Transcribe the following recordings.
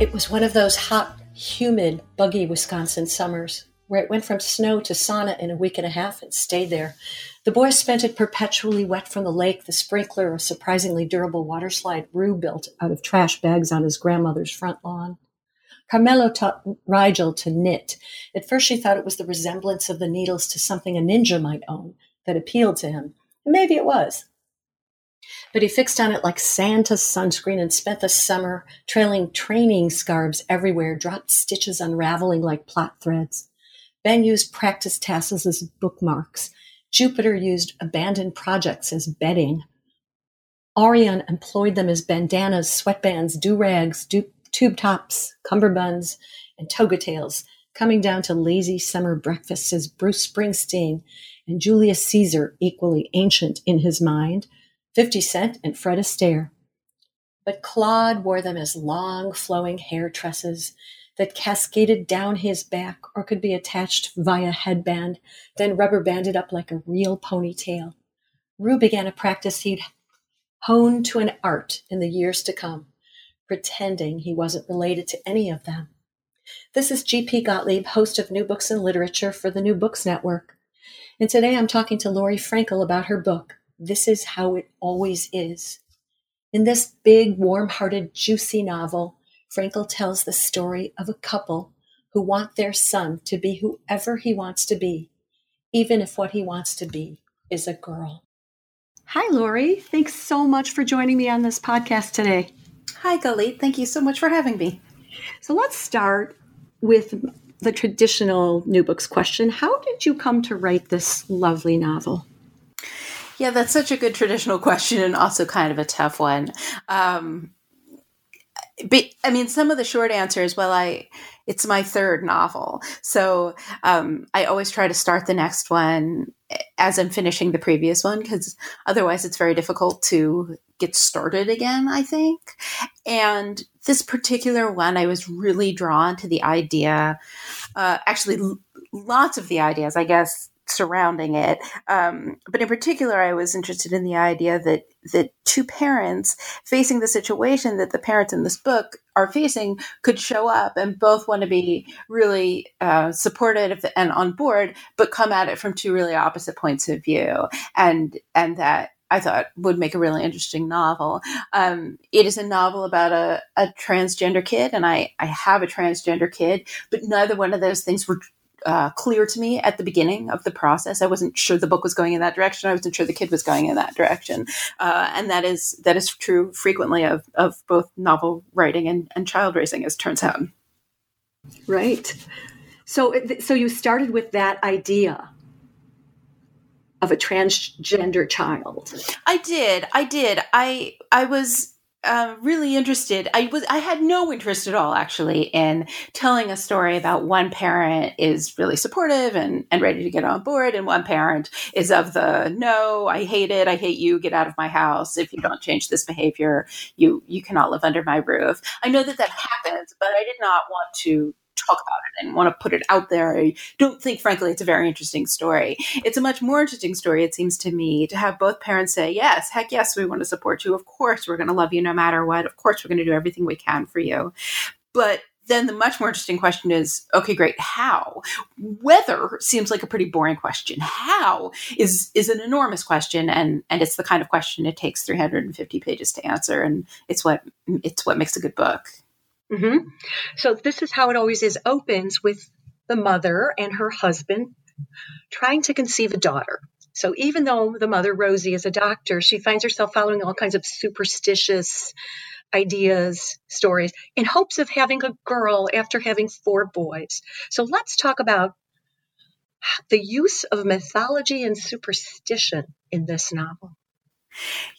It was one of those hot, humid, buggy Wisconsin summers where it went from snow to sauna in a week and a half and stayed there. The boys spent it perpetually wet from the lake, the sprinkler, a surprisingly durable water slide Roo built out of trash bags on his grandmother's front lawn. Carmelo taught Rigel to knit. At first, she thought it was the resemblance of the needles to something a ninja might own that appealed to him. And maybe it was. But he fixed on it like Santa sunscreen and spent the summer trailing training scarves everywhere, dropped stitches unraveling like plot threads. Ben used practice tassels as bookmarks. Jupiter used abandoned projects as bedding. Orion employed them as bandanas, sweatbands, do- tube tops, cummerbunds, and toga tails, coming down to lazy summer breakfasts as Bruce Springsteen and Julius Caesar, equally ancient in his mind, 50 Cent, and Fred Astaire. But Claude wore them as long, flowing hair tresses that cascaded down his back or could be attached via headband, then rubber banded up like a real ponytail. Roo began a practice he'd honed to an art in the years to come, pretending he wasn't related to any of them. This is G.P. Gottlieb, host of New Books and Literature for the New Books Network. And today I'm talking to Laurie Frankel about her book, this is how it always is. In this big, warm hearted, juicy novel, Frankel tells the story of a couple who want their son to be whoever he wants to be, even if what he wants to be is a girl. Hi, Laurie. Thanks so much for joining me on this podcast today. Hi, Galit. Thank you so much for having me. So let's start with the traditional new books question How did you come to write this lovely novel? Yeah, that's such a good traditional question and also kind of a tough one. Um, but I mean, some of the short answers, well, I, it's my third novel. So um, I always try to start the next one as I'm finishing the previous one because otherwise it's very difficult to get started again, I think. And this particular one, I was really drawn to the idea, uh, actually, lots of the ideas, I guess, surrounding it. Um, but in particular, I was interested in the idea that that two parents facing the situation that the parents in this book are facing could show up and both want to be really uh, supportive and on board, but come at it from two really opposite points of view, and and that I thought would make a really interesting novel. Um, it is a novel about a, a transgender kid, and I, I have a transgender kid, but neither one of those things were uh, clear to me at the beginning of the process. I wasn't sure the book was going in that direction. I wasn't sure the kid was going in that direction, uh, and that is that is true frequently of of both novel writing and, and child raising, as turns out. Right. So, so you started with that idea of a transgender child. I did. I did. I I was uh, really interested. I was I had no interest at all actually in telling a story about one parent is really supportive and and ready to get on board, and one parent is of the no, I hate it, I hate you, get out of my house. If you don't change this behavior, you you cannot live under my roof. I know that that happens, but I did not want to talk about it and want to put it out there. I don't think, frankly, it's a very interesting story. It's a much more interesting story, it seems to me, to have both parents say, Yes, heck yes, we want to support you. Of course, we're going to love you no matter what. Of course, we're going to do everything we can for you. But then the much more interesting question is okay great how whether seems like a pretty boring question how is is an enormous question and and it's the kind of question it takes 350 pages to answer and it's what it's what makes a good book Mm-hmm. So this is how it always is. Opens with the mother and her husband trying to conceive a daughter. So even though the mother Rosie is a doctor, she finds herself following all kinds of superstitious ideas, stories, in hopes of having a girl after having four boys. So let's talk about the use of mythology and superstition in this novel.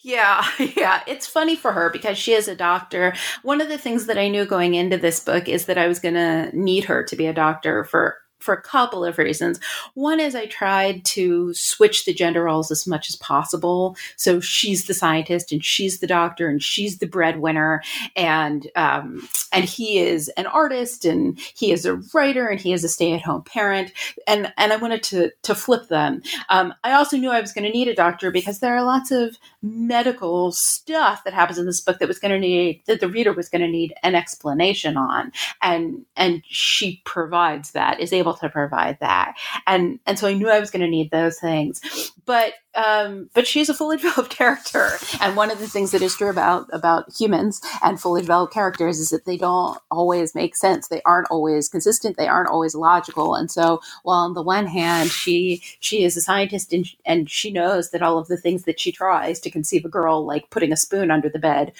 Yeah, yeah. It's funny for her because she is a doctor. One of the things that I knew going into this book is that I was going to need her to be a doctor for for a couple of reasons. One is I tried to switch the gender roles as much as possible. So she's the scientist and she's the doctor and she's the breadwinner and um, and he is an artist and he is a writer and he is a stay at home parent and and I wanted to to flip them. Um, I also knew I was going to need a doctor because there are lots of medical stuff that happens in this book that was going to need that the reader was going to need an explanation on and and she provides that is able able to provide that. And and so I knew I was going to need those things. But um, but she's a fully developed character. And one of the things that is true about about humans and fully developed characters is that they don't always make sense. They aren't always consistent. They aren't always logical. And so while on the one hand she she is a scientist and, and she knows that all of the things that she tries to conceive a girl like putting a spoon under the bed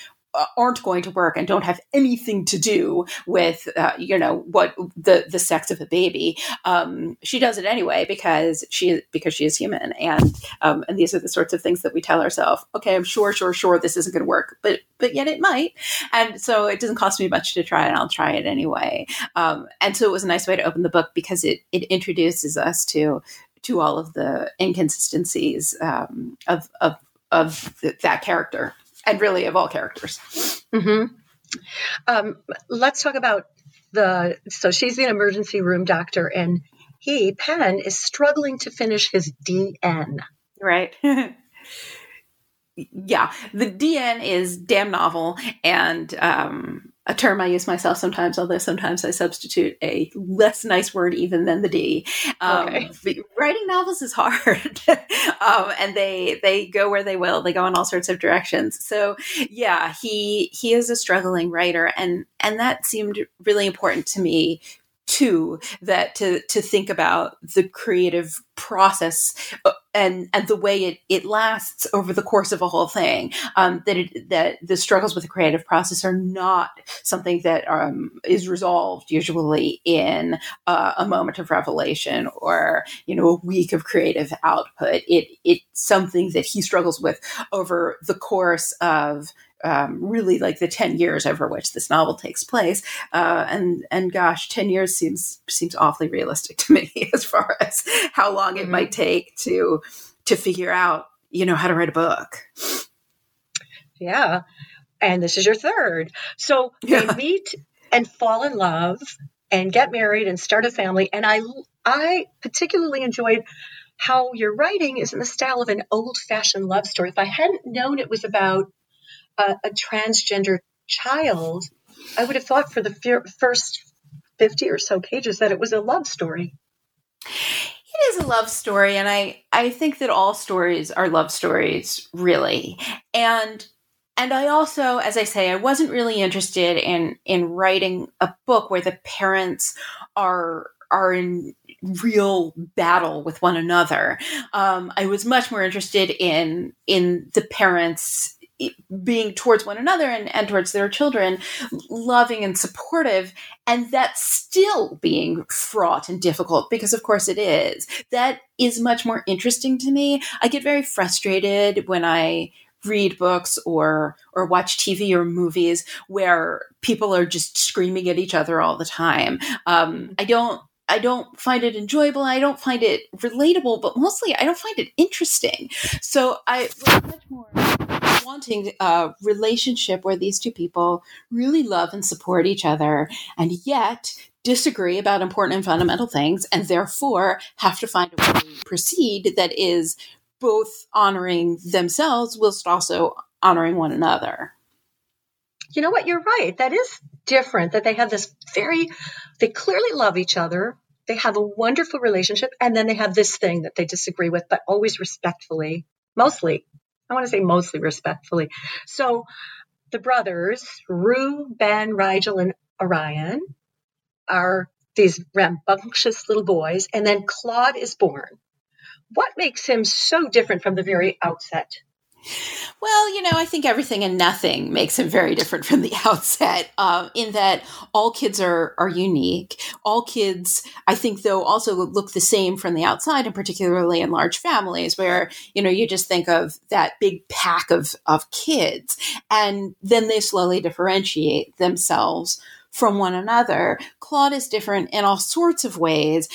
aren't going to work and don't have anything to do with uh, you know what the the sex of a baby um, she does it anyway because she because she is human. And um, and these are the sorts of things that we tell ourselves okay i'm sure sure sure this isn't going to work but but yet it might. And so it doesn't cost me much to try and i'll try it anyway. Um, and so it was a nice way to open the book because it it introduces us to to all of the inconsistencies um, of of of that character and really of all characters. Mm-hmm. Um, let's talk about the. So she's the emergency room doctor, and he Penn is struggling to finish his DN. Right. yeah, the DN is damn novel, and um, a term I use myself sometimes, although sometimes I substitute a less nice word even than the D. Um, okay. Writing novels is hard, um, and they they go where they will. They go in all sorts of directions. So yeah, he he is a struggling writer, and and that seemed really important to me too that to to think about the creative process uh, and and the way it, it lasts over the course of a whole thing. Um, that it, that the struggles with the creative process are not something that um, is resolved usually in uh, a moment of revelation or you know a week of creative output. It it's something that he struggles with over the course of um, really like the 10 years over which this novel takes place. Uh, and and gosh 10 years seems seems awfully realistic to me as far as how long it mm-hmm. might take to to figure out you know how to write a book. Yeah. And this is your third. So yeah. they meet and fall in love and get married and start a family. And i i particularly enjoyed how your writing is in the style of an old fashioned love story. If i hadn't known it was about a, a transgender child, I would have thought for the first 50 or so pages that it was a love story. It is a love story, and I, I think that all stories are love stories, really. And and I also, as I say, I wasn't really interested in in writing a book where the parents are are in real battle with one another. Um, I was much more interested in in the parents being towards one another and, and towards their children loving and supportive and that's still being fraught and difficult because of course it is that is much more interesting to me i get very frustrated when i read books or or watch TV or movies where people are just screaming at each other all the time. Um, I don't I don't find it enjoyable. I don't find it relatable, but mostly I don't find it interesting. So I was much more wanting a relationship where these two people really love and support each other and yet disagree about important and fundamental things and therefore have to find a way to proceed that is both honoring themselves whilst also honoring one another. You know what? You're right. That is different that they have this very, they clearly love each other. They have a wonderful relationship. And then they have this thing that they disagree with, but always respectfully, mostly I want to say mostly respectfully. So the brothers, Roo, Ben, Rigel, and Orion, are these rambunctious little boys. And then Claude is born. What makes him so different from the very outset? Well, you know, I think everything and nothing makes him very different from the outset. Uh, in that all kids are are unique. All kids, I think, though, also look the same from the outside, and particularly in large families, where you know you just think of that big pack of of kids, and then they slowly differentiate themselves from one another. Claude is different in all sorts of ways.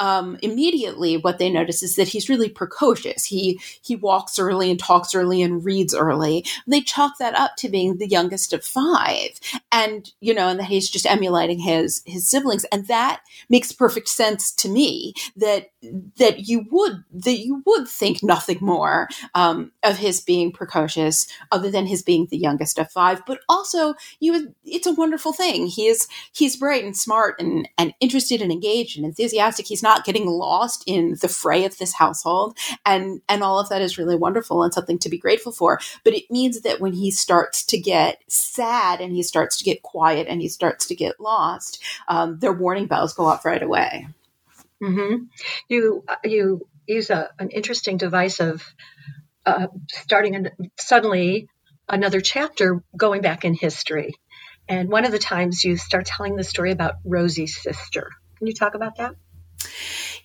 Um, immediately, what they notice is that he's really precocious. He he walks early and talks early and reads early. They chalk that up to being the youngest of five, and you know, and that he's just emulating his his siblings, and that makes perfect sense to me. That that you would that you would think nothing more um, of his being precocious, other than his being the youngest of five. But also, you it's a wonderful thing. He is he's bright and smart and and interested and engaged and enthusiastic. He's not getting lost in the fray of this household, and and all of that is really wonderful and something to be grateful for. But it means that when he starts to get sad and he starts to get quiet and he starts to get lost, um, their warning bells go off right away. Mm-hmm. You uh, you use a, an interesting device of uh, starting an, suddenly another chapter going back in history, and one of the times you start telling the story about Rosie's sister. Can you talk about that?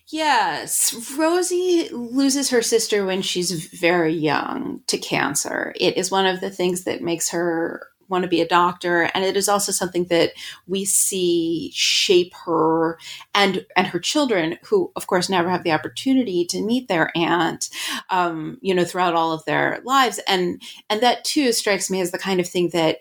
Yes, Rosie loses her sister when she's very young to cancer. It is one of the things that makes her want to be a doctor and it is also something that we see shape her and and her children who of course never have the opportunity to meet their aunt um, you know throughout all of their lives and and that too strikes me as the kind of thing that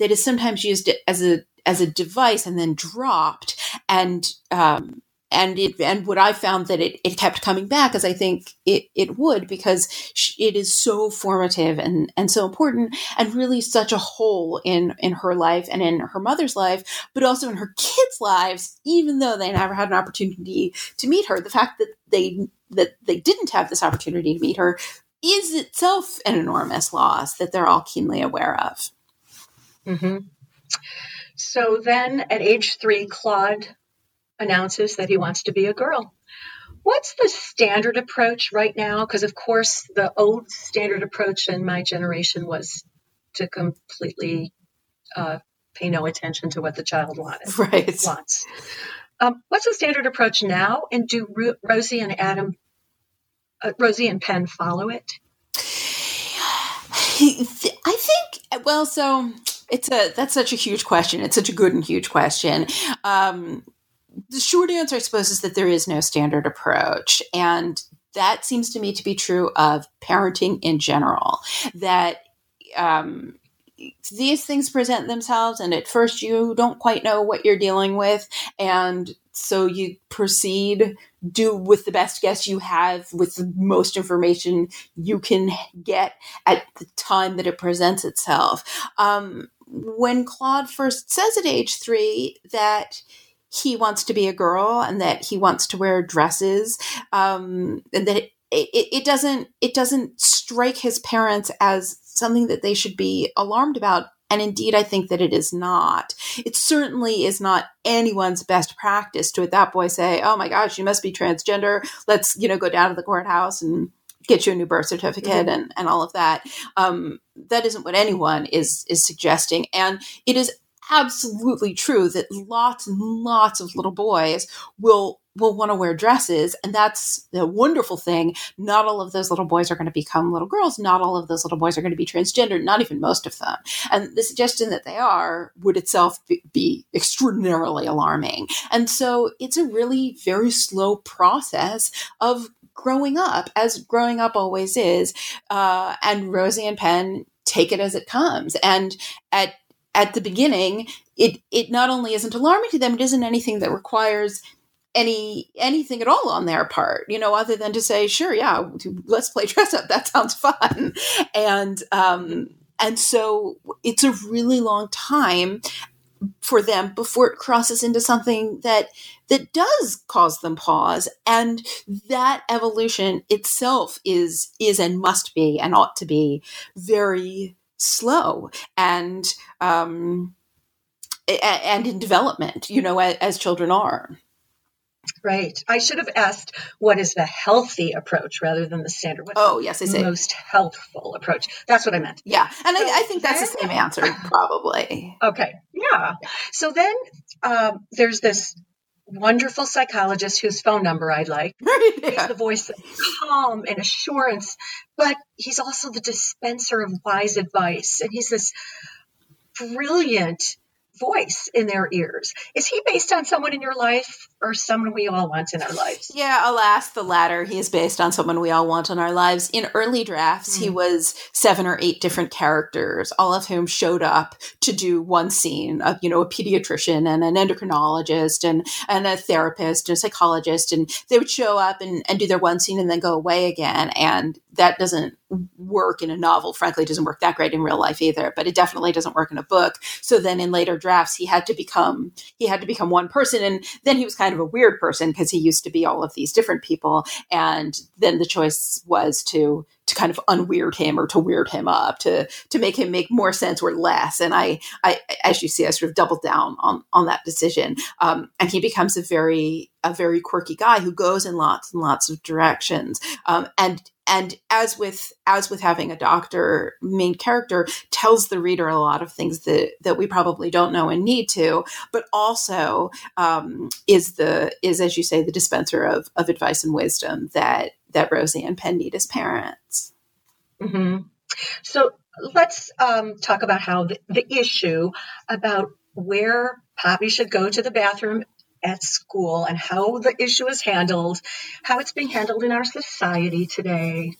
that is sometimes used as a as a device and then dropped and um, and it and what I found that it, it kept coming back as I think it, it would because it is so formative and and so important and really such a hole in in her life and in her mother's life but also in her kids' lives even though they never had an opportunity to meet her the fact that they that they didn't have this opportunity to meet her is itself an enormous loss that they're all keenly aware of. Mm-hmm. So then at age three, Claude announces that he wants to be a girl. What's the standard approach right now? Because, of course, the old standard approach in my generation was to completely uh, pay no attention to what the child wanted. Right. Wants. Um, what's the standard approach now? And do Ro- Rosie and Adam, uh, Rosie and Penn follow it? I think, well, so it's a, that's such a huge question. It's such a good and huge question. Um, the short answer, I suppose, is that there is no standard approach. And that seems to me to be true of parenting in general. That um, these things present themselves, and at first you don't quite know what you're dealing with. And so you proceed, do with the best guess you have, with the most information you can get at the time that it presents itself. Um, when Claude first says at age three that he wants to be a girl and that he wants to wear dresses um, and that it, it, it doesn't it doesn't strike his parents as something that they should be alarmed about. And indeed i think that it is not. It certainly is not anyone's best practice to at that boy say oh my gosh you must be transgender. Let's you know go down to the courthouse and get you a new birth certificate mm-hmm. and, and all of that um, that isn't what anyone is is suggesting. And it is absolutely true that lots and lots of little boys will will want to wear dresses and that's the wonderful thing. Not all of those little boys are going to become little girls. Not all of those little boys are going to be transgender. Not even most of them. And the suggestion that they are would itself be extraordinarily alarming. And so it's a really very slow process of growing up as growing up always is uh, and rosie and penn take it as it comes and at at the beginning, it it not only isn't alarming to them, it isn't anything that requires any anything at all on their part, you know, other than to say, sure, yeah, let's play dress up. That sounds fun, and um, and so it's a really long time for them before it crosses into something that that does cause them pause and that evolution itself is is and must be and ought to be very slow and um, and in development, you know, as, as children are. Right. I should have asked what is the healthy approach rather than the standard. What's oh, yes, I the see. most healthful approach? That's what I meant. Yeah, and So I, I think that's the same answer, probably. Okay. Yeah. So then um, there's this wonderful psychologist whose phone number I'd like. He's yeah. the voice of calm and assurance, but he's also the dispenser of wise advice. And he's this brilliant voice in their ears. Is he based on someone in your life or someone we all want in our lives? Yeah, alas, the latter. He is based on someone we all want in our lives. In early drafts, he Mm. was seven or eight different characters, all of whom showed up to do one scene of, you know, a pediatrician and an endocrinologist and, and a therapist and a psychologist. And they would show up and, and do their one scene and then go away again. And that doesn't work in a novel. Frankly, it doesn't work that great in real life either, but it definitely doesn't work in a book. So then in later drafts, he had to become, he had to become one person. And then he was kind of a weird person because he used to be all of these different people. And then the choice was to, to kind of unweird him or to weird him up to, to make him make more sense or less. And I, I, as you see, I sort of doubled down on, on that decision. Um, and he becomes a very, a very quirky guy who goes in lots and lots of directions. Um, and, and as with as with having a doctor main character tells the reader a lot of things that that we probably don't know and need to but also um, is the is as you say the dispenser of of advice and wisdom that that rosie and penn need as parents. Hmm So let's um, talk about how the, the issue about where Poppy should go to the bathroom at school and how the issue is handled, how it's being handled in our society today.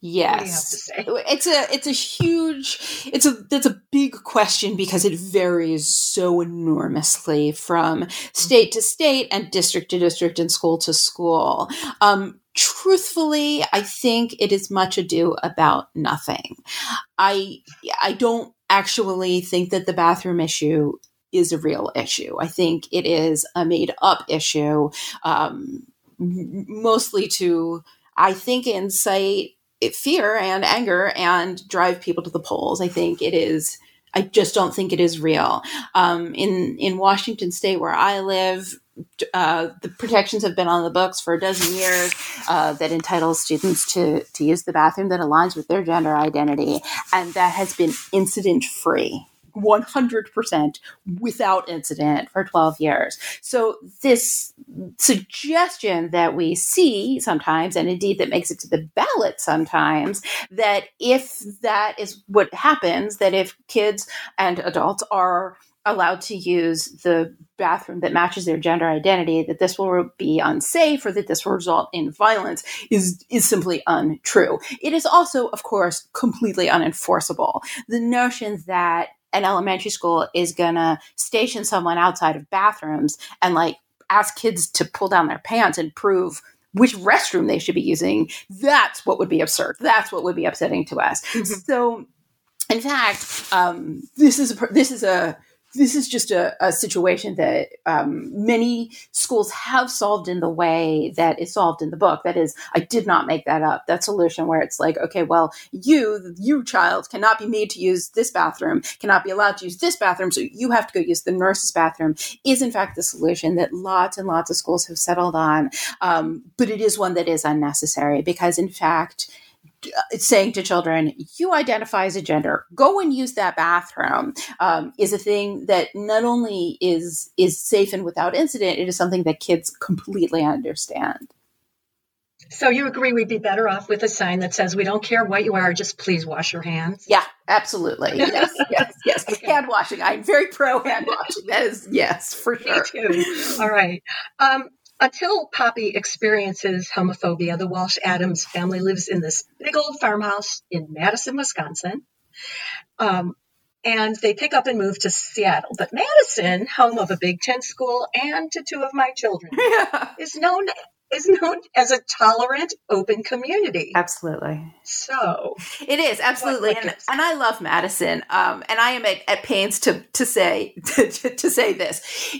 Yes. What do you have It's a it's a huge it's a that's a big question because it varies so enormously from state to state and district to district and school to school. Um, truthfully, I think it is much ado about nothing. I I don't actually think that the bathroom issue is a real issue. I think it is a made up issue, um, mostly to I think incite fear and anger and drive people to the polls. I think it is. I just don't think it is real. Um, in in Washington State, where I live, uh, the protections have been on the books for a dozen years uh, that entitles students to to use the bathroom that aligns with their gender identity, and that has been incident free. 100% without incident for 12 years. So, this suggestion that we see sometimes, and indeed that makes it to the ballot sometimes, that if that is what happens, that if kids and adults are allowed to use the bathroom that matches their gender identity that this will be unsafe or that this will result in violence is is simply untrue it is also of course completely unenforceable the notion that an elementary school is going to station someone outside of bathrooms and like ask kids to pull down their pants and prove which restroom they should be using. That's what would be absurd. That's what would be upsetting to us. Mhm. so in fact um, this is a, this is a this is just a, a situation that um, many schools have solved in the way that is solved in the book. That is, I did not make that up. That solution where it's like, okay, well, you, you child, cannot be made to use this bathroom, cannot be allowed to use this bathroom, so you have to go use the nurse's bathroom, is in fact the solution that lots and lots of schools have settled on. Um, but it is one that is unnecessary because, in fact, saying to children, you identify as a gender, go and use that bathroom, um, is a thing that not only is is safe and without incident, it is something that kids completely understand. So you agree we'd be better off with a sign that says, "We don't care what you are, just please wash your hands." Yeah, absolutely. Yes, yes, yes. Okay. Hand washing. I'm very pro hand washing. That is yes, for Me sure. too. All right. Um, until Poppy experiences homophobia, the Walsh Adams family lives in this big old farmhouse in Madison, Wisconsin. Um, and they pick up and move to Seattle. But Madison, home of a Big Ten school and to two of my children, is known is known as a tolerant, open community. Absolutely. So, It is absolutely, what and, and I love Madison. Um, and I am at, at pains to to say to, to say this: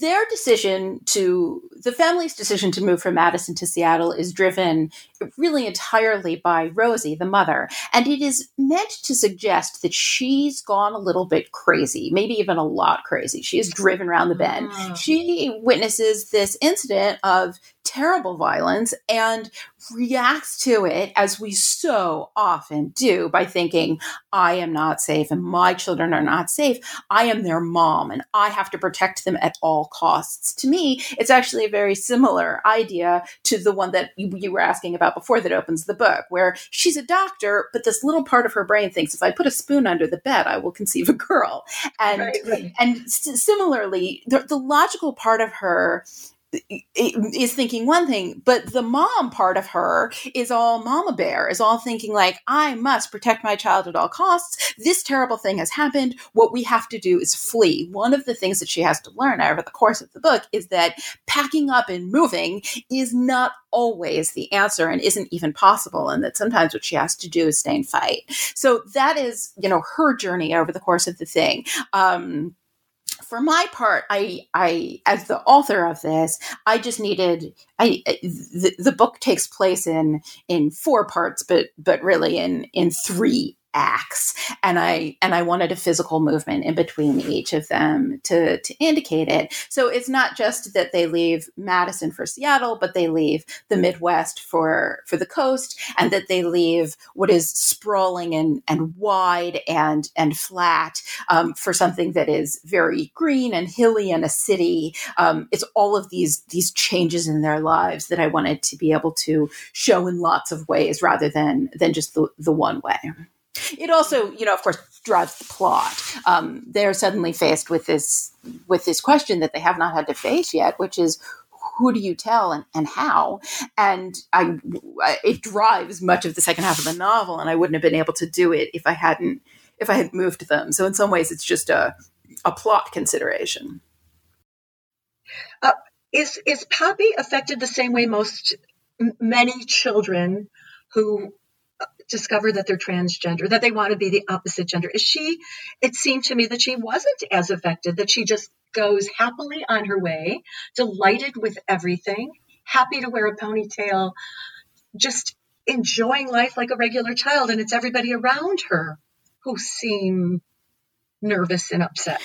their decision to the family's decision to move from Madison to Seattle is driven really entirely by Rosie, the mother. And it is meant to suggest that she's gone a little bit crazy, maybe even a lot crazy. She is driven around the bend. Oh. She witnesses this incident of terrible violence and reacts to it as we so often do by thinking, I am not safe and my children are not safe. I am their mom and I have to protect them at all costs. To me, it's actually a very similar idea to the one that you, you were asking about before that opens the book, where she's a doctor, but this little part of her brain thinks if I put a spoon under the bed, I will conceive a girl. And, right, right. and s- similarly, the, the logical part of her is thinking one thing, but the mom part of her is all mama bear, is all thinking like, I must protect my child at all costs. This terrible thing has happened. What we have to do is flee. One of the things that she has to learn over the course of the book is that packing up and moving is not always the answer and isn't even possible. And that sometimes what she has to do is stay and fight. So that is, you know, her journey over the course of the thing. Um, for my part, I, I, as the author of this, I just needed. I the, the book takes place in in four parts, but but really in in three acts and i and i wanted a physical movement in between each of them to to indicate it. So it's not just that they leave madison for seattle but they leave the midwest for for the coast and that they leave what is sprawling and and wide and and flat um, for something that is very green and hilly and a city. Um, it's all of these these changes in their lives that i wanted to be able to show in lots of ways rather than than just the, the one way it also, you know, of course, drives the plot. Um, they're suddenly faced with this with this question that they have not had to face yet, which is who do you tell and, and how? And I, it drives much of the second half of the novel, and I wouldn't have been able to do it if I hadn't if I hadn't moved them. So in some ways, it's just a a plot consideration. Uh, is is Poppy affected the same way most many children who discover that they're transgender, that they want to be the opposite gender. Is she, it seemed to me that she wasn't as affected, that she just goes happily on her way, delighted with everything, happy to wear a ponytail, just enjoying life like a regular child. And it's everybody around her who seem nervous and upset.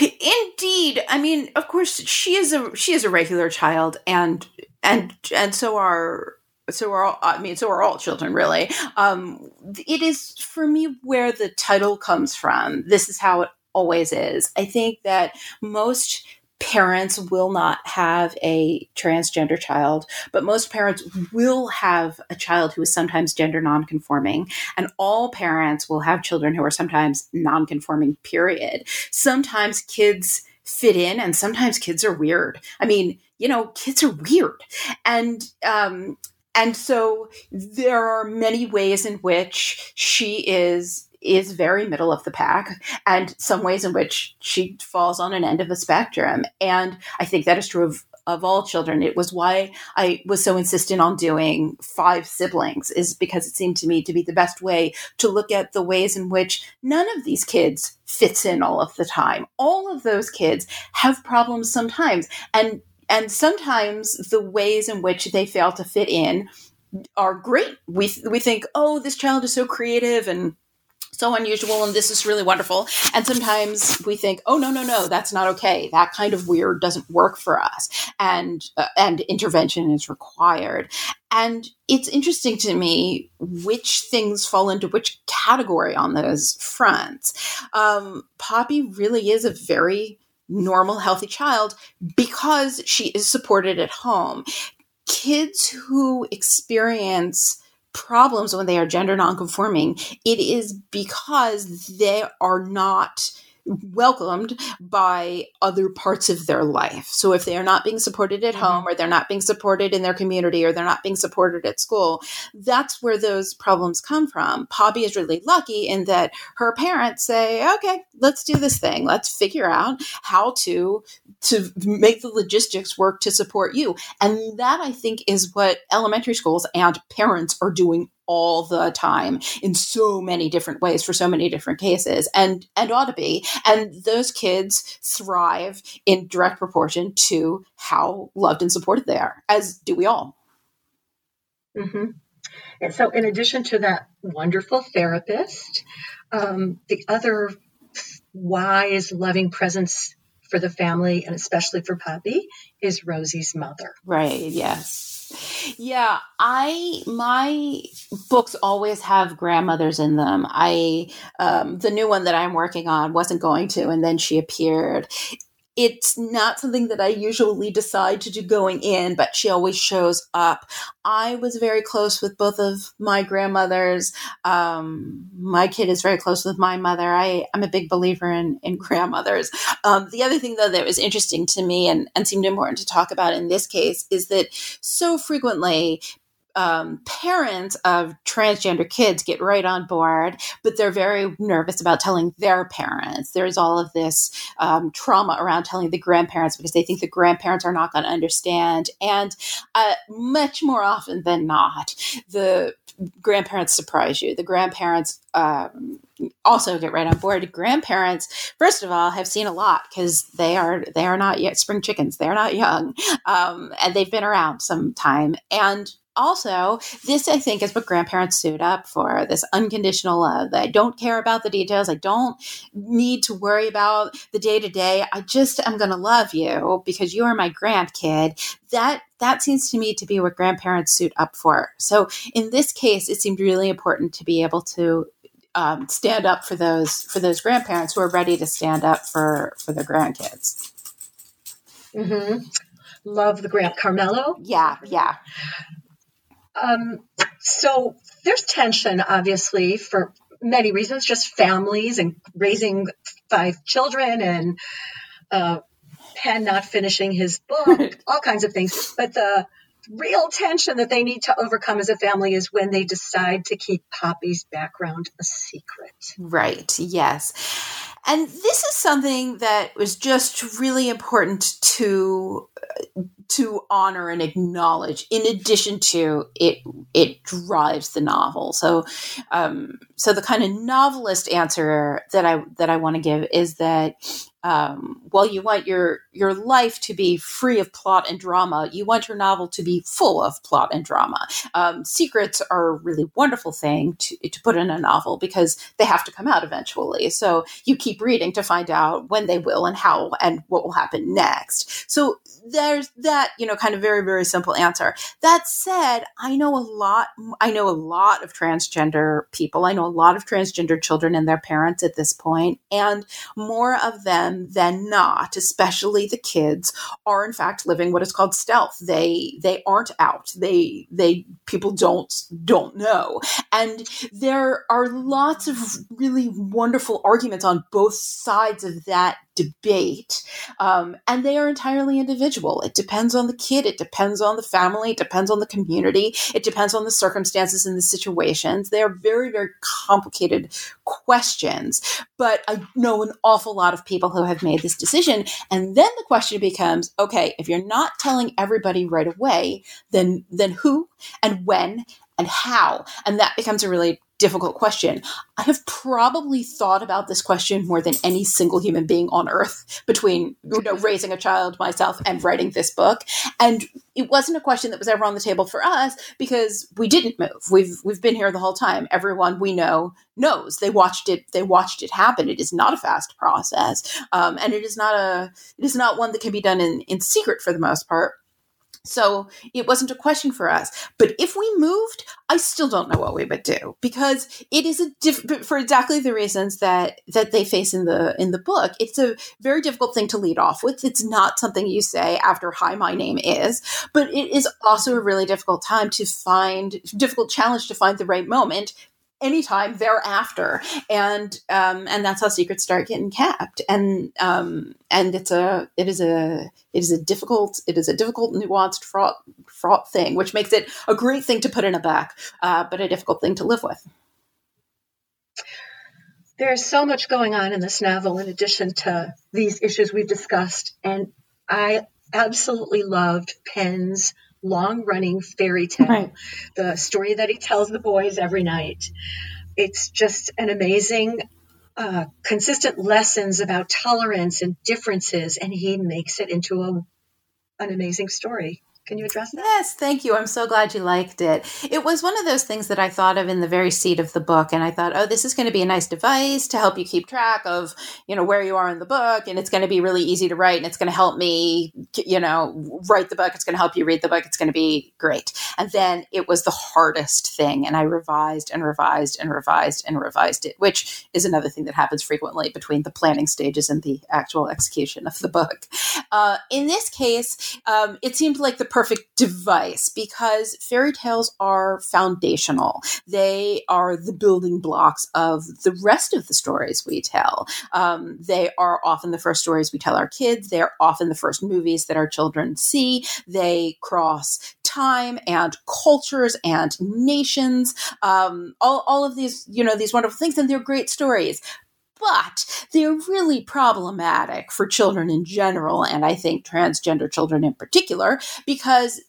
Indeed. I mean, of course, she is a she is a regular child, and and and so are so are all, I mean, so are all children, really. Um, it is for me where the title comes from. This is how it always is. I think that most parents will not have a transgender child, but most parents will have a child who is sometimes gender nonconforming, and all parents will have children who are sometimes nonconforming. Period. Sometimes kids fit in, and sometimes kids are weird. I mean, you know, kids are weird, and um, and so there are many ways in which she is is very middle of the pack and some ways in which she falls on an end of the spectrum. And i think that is true of of all children. It was why i was so insistent on doing five siblings is because it seemed to me to be the best way to look at the ways in which none of these kids fits in all of the time. All of those kids have problems sometimes. And and sometimes the ways in which they fail to fit in are great. We we think, oh, this child is so creative and so unusual and this is really wonderful. And sometimes we think oh no no no that's not okay. That kind of weird doesn't work for us. And uh, and intervention is required. And it's interesting to me which things fall into which category on those fronts. Um, poppy really is a very normal, healthy child because she is supported at home. Kids who experience problems when they are gender nonconforming, it is because they are not welcomed by other parts of their life. So if they are not being supported at mm-hmm. home or they're not being supported in their community or they're not being supported at school, that's where those problems come from. Poppy is really lucky in that her parents say, "Okay, let's do this thing. Let's figure out how to to make the logistics work to support you." And that I think is what elementary schools and parents are doing all the time in so many different ways for so many different cases and and ought to be and those kids thrive in direct proportion to how loved and supported they are as do we all mm-hmm. and so in addition to that wonderful therapist um, the other wise loving presence for the family and especially for Poppy is Rosie's mother. Right, yes. Yeah, I my books always have grandmothers in them. I um the new one that I'm working on wasn't going to and then she appeared it's not something that I usually decide to do going in, but she always shows up. I was very close with both of my grandmothers. Um, my kid is very close with my mother. I, am a big believer in, in grandmothers. Um, the other thing, though, that was interesting to me and, and seemed important to talk about in this case is that so frequently um, parents of transgender kids get right on board, but they're very nervous about telling their parents. There's all of this um, trauma around telling the grandparents because they think the grandparents are not going to understand. And uh, much more often than not, the grandparents surprise you. The grandparents um, also get right on board. Grandparents, first of all, have seen a lot because they are they are not yet spring chickens. They're not young, um, and they've been around some time. And also, this I think is what grandparents suit up for this unconditional love. I don't care about the details. I don't need to worry about the day to day. I just am going to love you because you are my grandkid. That that seems to me to be what grandparents suit up for. So in this case, it seemed really important to be able to um, stand up for those for those grandparents who are ready to stand up for for their grandkids. Mm-hmm. Love the grand Carmelo. Yeah, yeah. Um, so there's tension, obviously, for many reasons, just families and raising five children and uh, Penn not finishing his book, all kinds of things. But the real tension that they need to overcome as a family is when they decide to keep Poppy's background a secret. Right, yes. And this is something that was just really important to to honor and acknowledge in addition to it it drives the novel. So um, so the kind of novelist answer that i that i want to give is that um, well, you want your your life to be free of plot and drama. You want your novel to be full of plot and drama. Um, secrets are a really wonderful thing to, to put in a novel because they have to come out eventually. So you keep reading to find out when they will and how and what will happen next. So there's that, you know, kind of very very simple answer. That said, I know a lot. I know a lot of transgender people. I know a lot of transgender children and their parents at this point, and more of them than not, especially the kids, are in fact living what is called stealth. They they aren't out. They they people don't don't know. And there are lots of really wonderful arguments on both sides of that debate. Um, and they are entirely individual. It depends on the kid, it depends on the family, it depends on the community, it depends on the circumstances and the situations. They are very, very complicated questions. But I know an awful lot of people who have made this decision. And then the question becomes okay, if you're not telling everybody right away, then then who and when and how? And that becomes a really difficult question. I have probably thought about this question more than any single human being on earth between you know raising a child myself and writing this book. And it wasn't a question that was ever on the table for us because we didn't move. We've we've been here the whole time. Everyone we know knows. They watched it they watched it happen. It is not a fast process. Um, and it is not a it is not one that can be done in, in secret for the most part. So it wasn't a question for us. But if we moved, I still don't know what we would do because it is a diff- for exactly the reasons that that they face in the in the book. It's a very difficult thing to lead off with. It's not something you say after "Hi, my name is," but it is also a really difficult time to find difficult challenge to find the right moment anytime thereafter. And um and that's how secrets start getting kept and um and it's a it is a it is a difficult it is a difficult nuanced fraught fraught thing which makes it a great thing to put in a book uh, but a difficult thing to live with. There's so much going on in this novel in addition to these issues we've discussed and i absolutely loved penn's long running fairy tale, right. the story that he tells the boys every night. It's just an amazing, uh, consistent lessons about tolerance and differences, and he makes it into a, an amazing story. Can you address that? Yes, thank you. I'm so glad you liked it. It was one of those things that I thought of in the very seat of the book, and I thought, oh, this is going to be a nice device to help you keep track of, you know, where you are in the book, and it's going to be really easy to write, and it's going to help me, you know, write the book. It's going to help you read the book. It's going to be great. And then it was the hardest thing, and I revised and revised and revised and revised it, which is another thing that happens frequently between the planning stages and the actual execution of the book. Uh, in this case, um, it seemed like the perfect device because fairy tales are foundational. They are the building blocks of the rest of the stories we tell. Um, they are often the first stories we tell our kids. They are often the first movies that our children see. They cross time and cultures and nations. Um, all, all of these, you know, these wonderful things, and they're great stories but they're really problematic for children in general, and I think transgender children in particular, because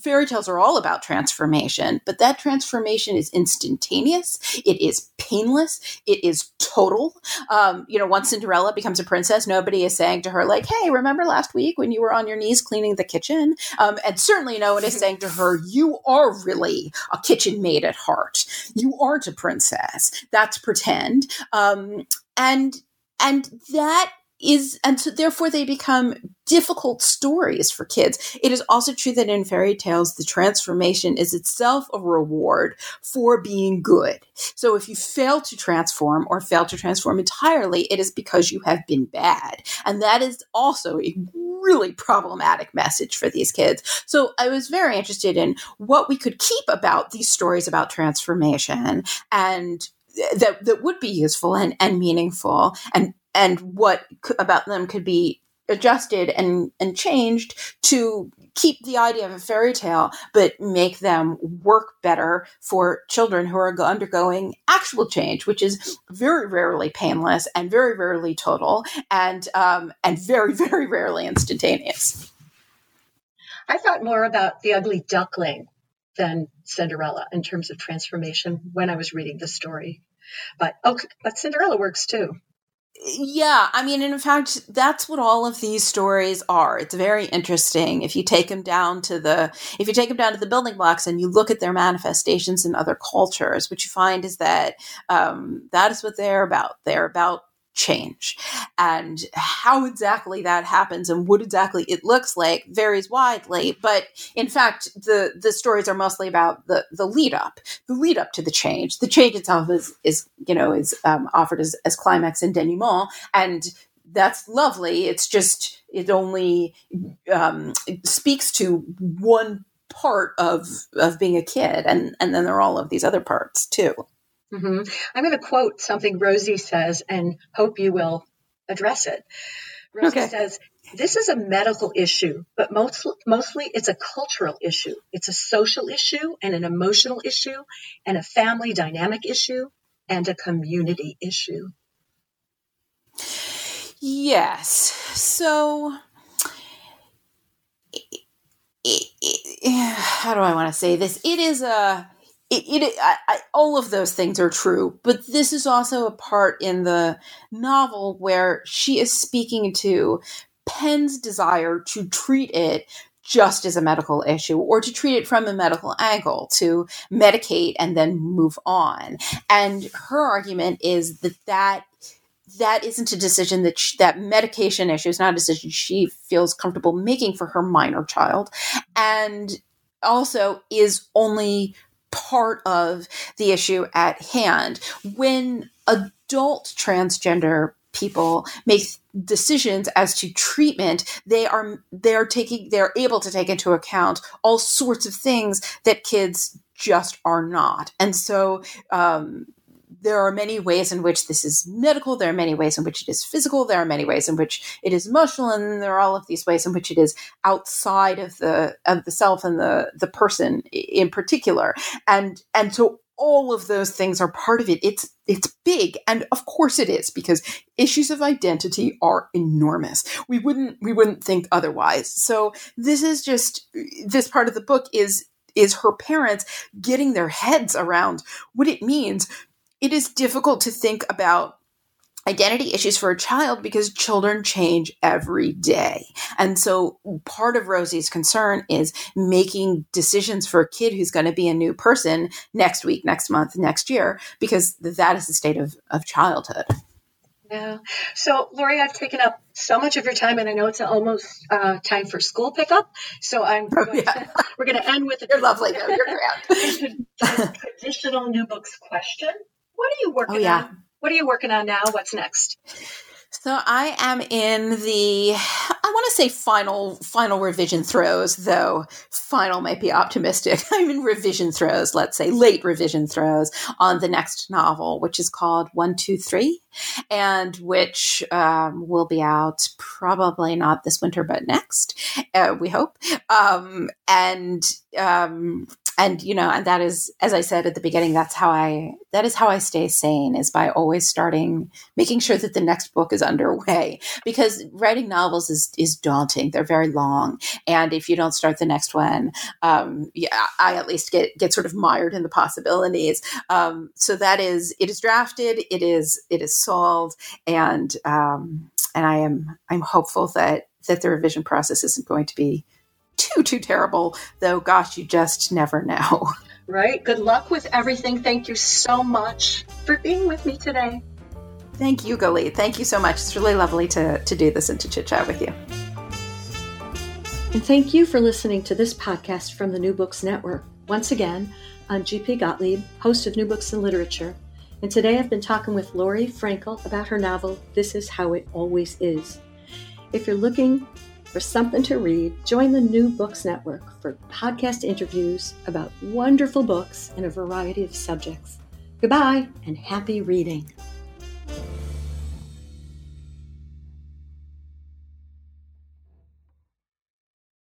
fairy tales are all about transformation, but that transformation is instantaneous, it is painless, it is total. Um, you know, once Cinderella becomes a princess, nobody is saying to her, like, hey, remember last week when you were on your knees cleaning the kitchen? Um, and certainly no one is saying to her, you are really a kitchen maid at heart. You aren't a princess. That's pretend. Um, and and that is and so therefore they become difficult stories for kids. It is also true that in fairy tales the transformation is itself a reward for being good. So if you fail to transform or fail to transform entirely it is because you have been bad. And that is also a really problematic message for these kids. So i was very interested in what we could keep about these stories about transformation and that that would be useful and, and meaningful and and what about them could be adjusted and and changed to keep the idea of a fairy tale but make them work better for children who are undergoing actual change which is very rarely painless and very rarely total and um, and very very rarely instantaneous. I thought more about the ugly duckling than cinderella in terms of transformation when i was reading the story but oh, but Cinderella works too. Yeah, I mean, in fact, that's what all of these stories are. It's very interesting if you take them down to the if you take them down to the building blocks and you look at their manifestations in other cultures. What you find is that um, that is what they're about. They're about change. And how exactly that happens and what exactly it looks like varies widely. But in fact, the, the stories are mostly about the, the lead up, the lead up to the change. The change itself is, is you know, is um, offered as, as climax and denouement. And that's lovely. It's just, it only um, it speaks to one part of of being a kid and and then there are all of these other parts too Mm-hmm. I'm going to quote something Rosie says and hope you will address it. Rosie okay. says, This is a medical issue, but mostly, mostly it's a cultural issue. It's a social issue and an emotional issue and a family dynamic issue and a community issue. Yes. So, how do I want to say this? It is a it, it I, I, all of those things are true, but this is also a part in the novel where she is speaking to Penn's desire to treat it just as a medical issue or to treat it from a medical angle, to medicate and then move on. And her argument is that that that isn't a decision that she, that medication issue is not a decision she feels comfortable making for her minor child and also is only part of the issue at hand. When adult transgender people make decisions as to treatment they are they're taking they're able to take into account all sorts of things that kids just are not and so um, there are many ways in which this is medical. There are many ways in which it is physical. There are many ways in which it is emotional, and there are all of these ways in which it is outside of the of the self and the the person in particular. And and so all of those things are part of it. It's it's big, and of course it is because issues of identity are enormous. We wouldn't we wouldn't think otherwise. So this is just this part of the book is is her parents getting their heads around what it means. It is difficult to think about identity issues for a child because children change every day. And so part of Rosie's concern is making decisions for a kid who's going to be a new person next week, next month, next year, because that is the state of, of childhood. Yeah. So, Laurie, I've taken up so much of your time, and I know it's almost uh, time for school pickup. So, I'm oh, yeah. to, we're going to end with a you're lovely, though. You're grand. traditional new books question. What are you working oh, yeah. on? What are you working on now? What's next? So I am in the I want to say final final revision throes, though final might be optimistic. I'm in revision throes, let's say late revision throes on the next novel, which is called One Two Three, and which um, will be out probably not this winter but next. Uh, we hope. Um, and um, and you know and that is as i said at the beginning that's how i that is how i stay sane is by always starting making sure that the next book is underway. Because writing novels is is daunting. They're very long. And if you don't start the next one um, yeah i at least get get sort of mired in the possibilities. Um, so that is it is drafted it is it is solved and um, and i am i'm hopeful that that the revision process isn't going to be too too terrible though gosh you just never know. Right? Good luck with everything. Thank you so much for being with me today. Thank you Galit. thank you so much. It's really lovely to to do this and to chit chat with you. And thank you for listening to this podcast from the new books network. Once again i'm gp gottlieb host of new books and literature. And today i've been talking with laurie frankel about her novel this is how it always is. If you're looking for something to read, join the New Books Network for podcast interviews about wonderful books in a variety of subjects. Goodbye and happy reading.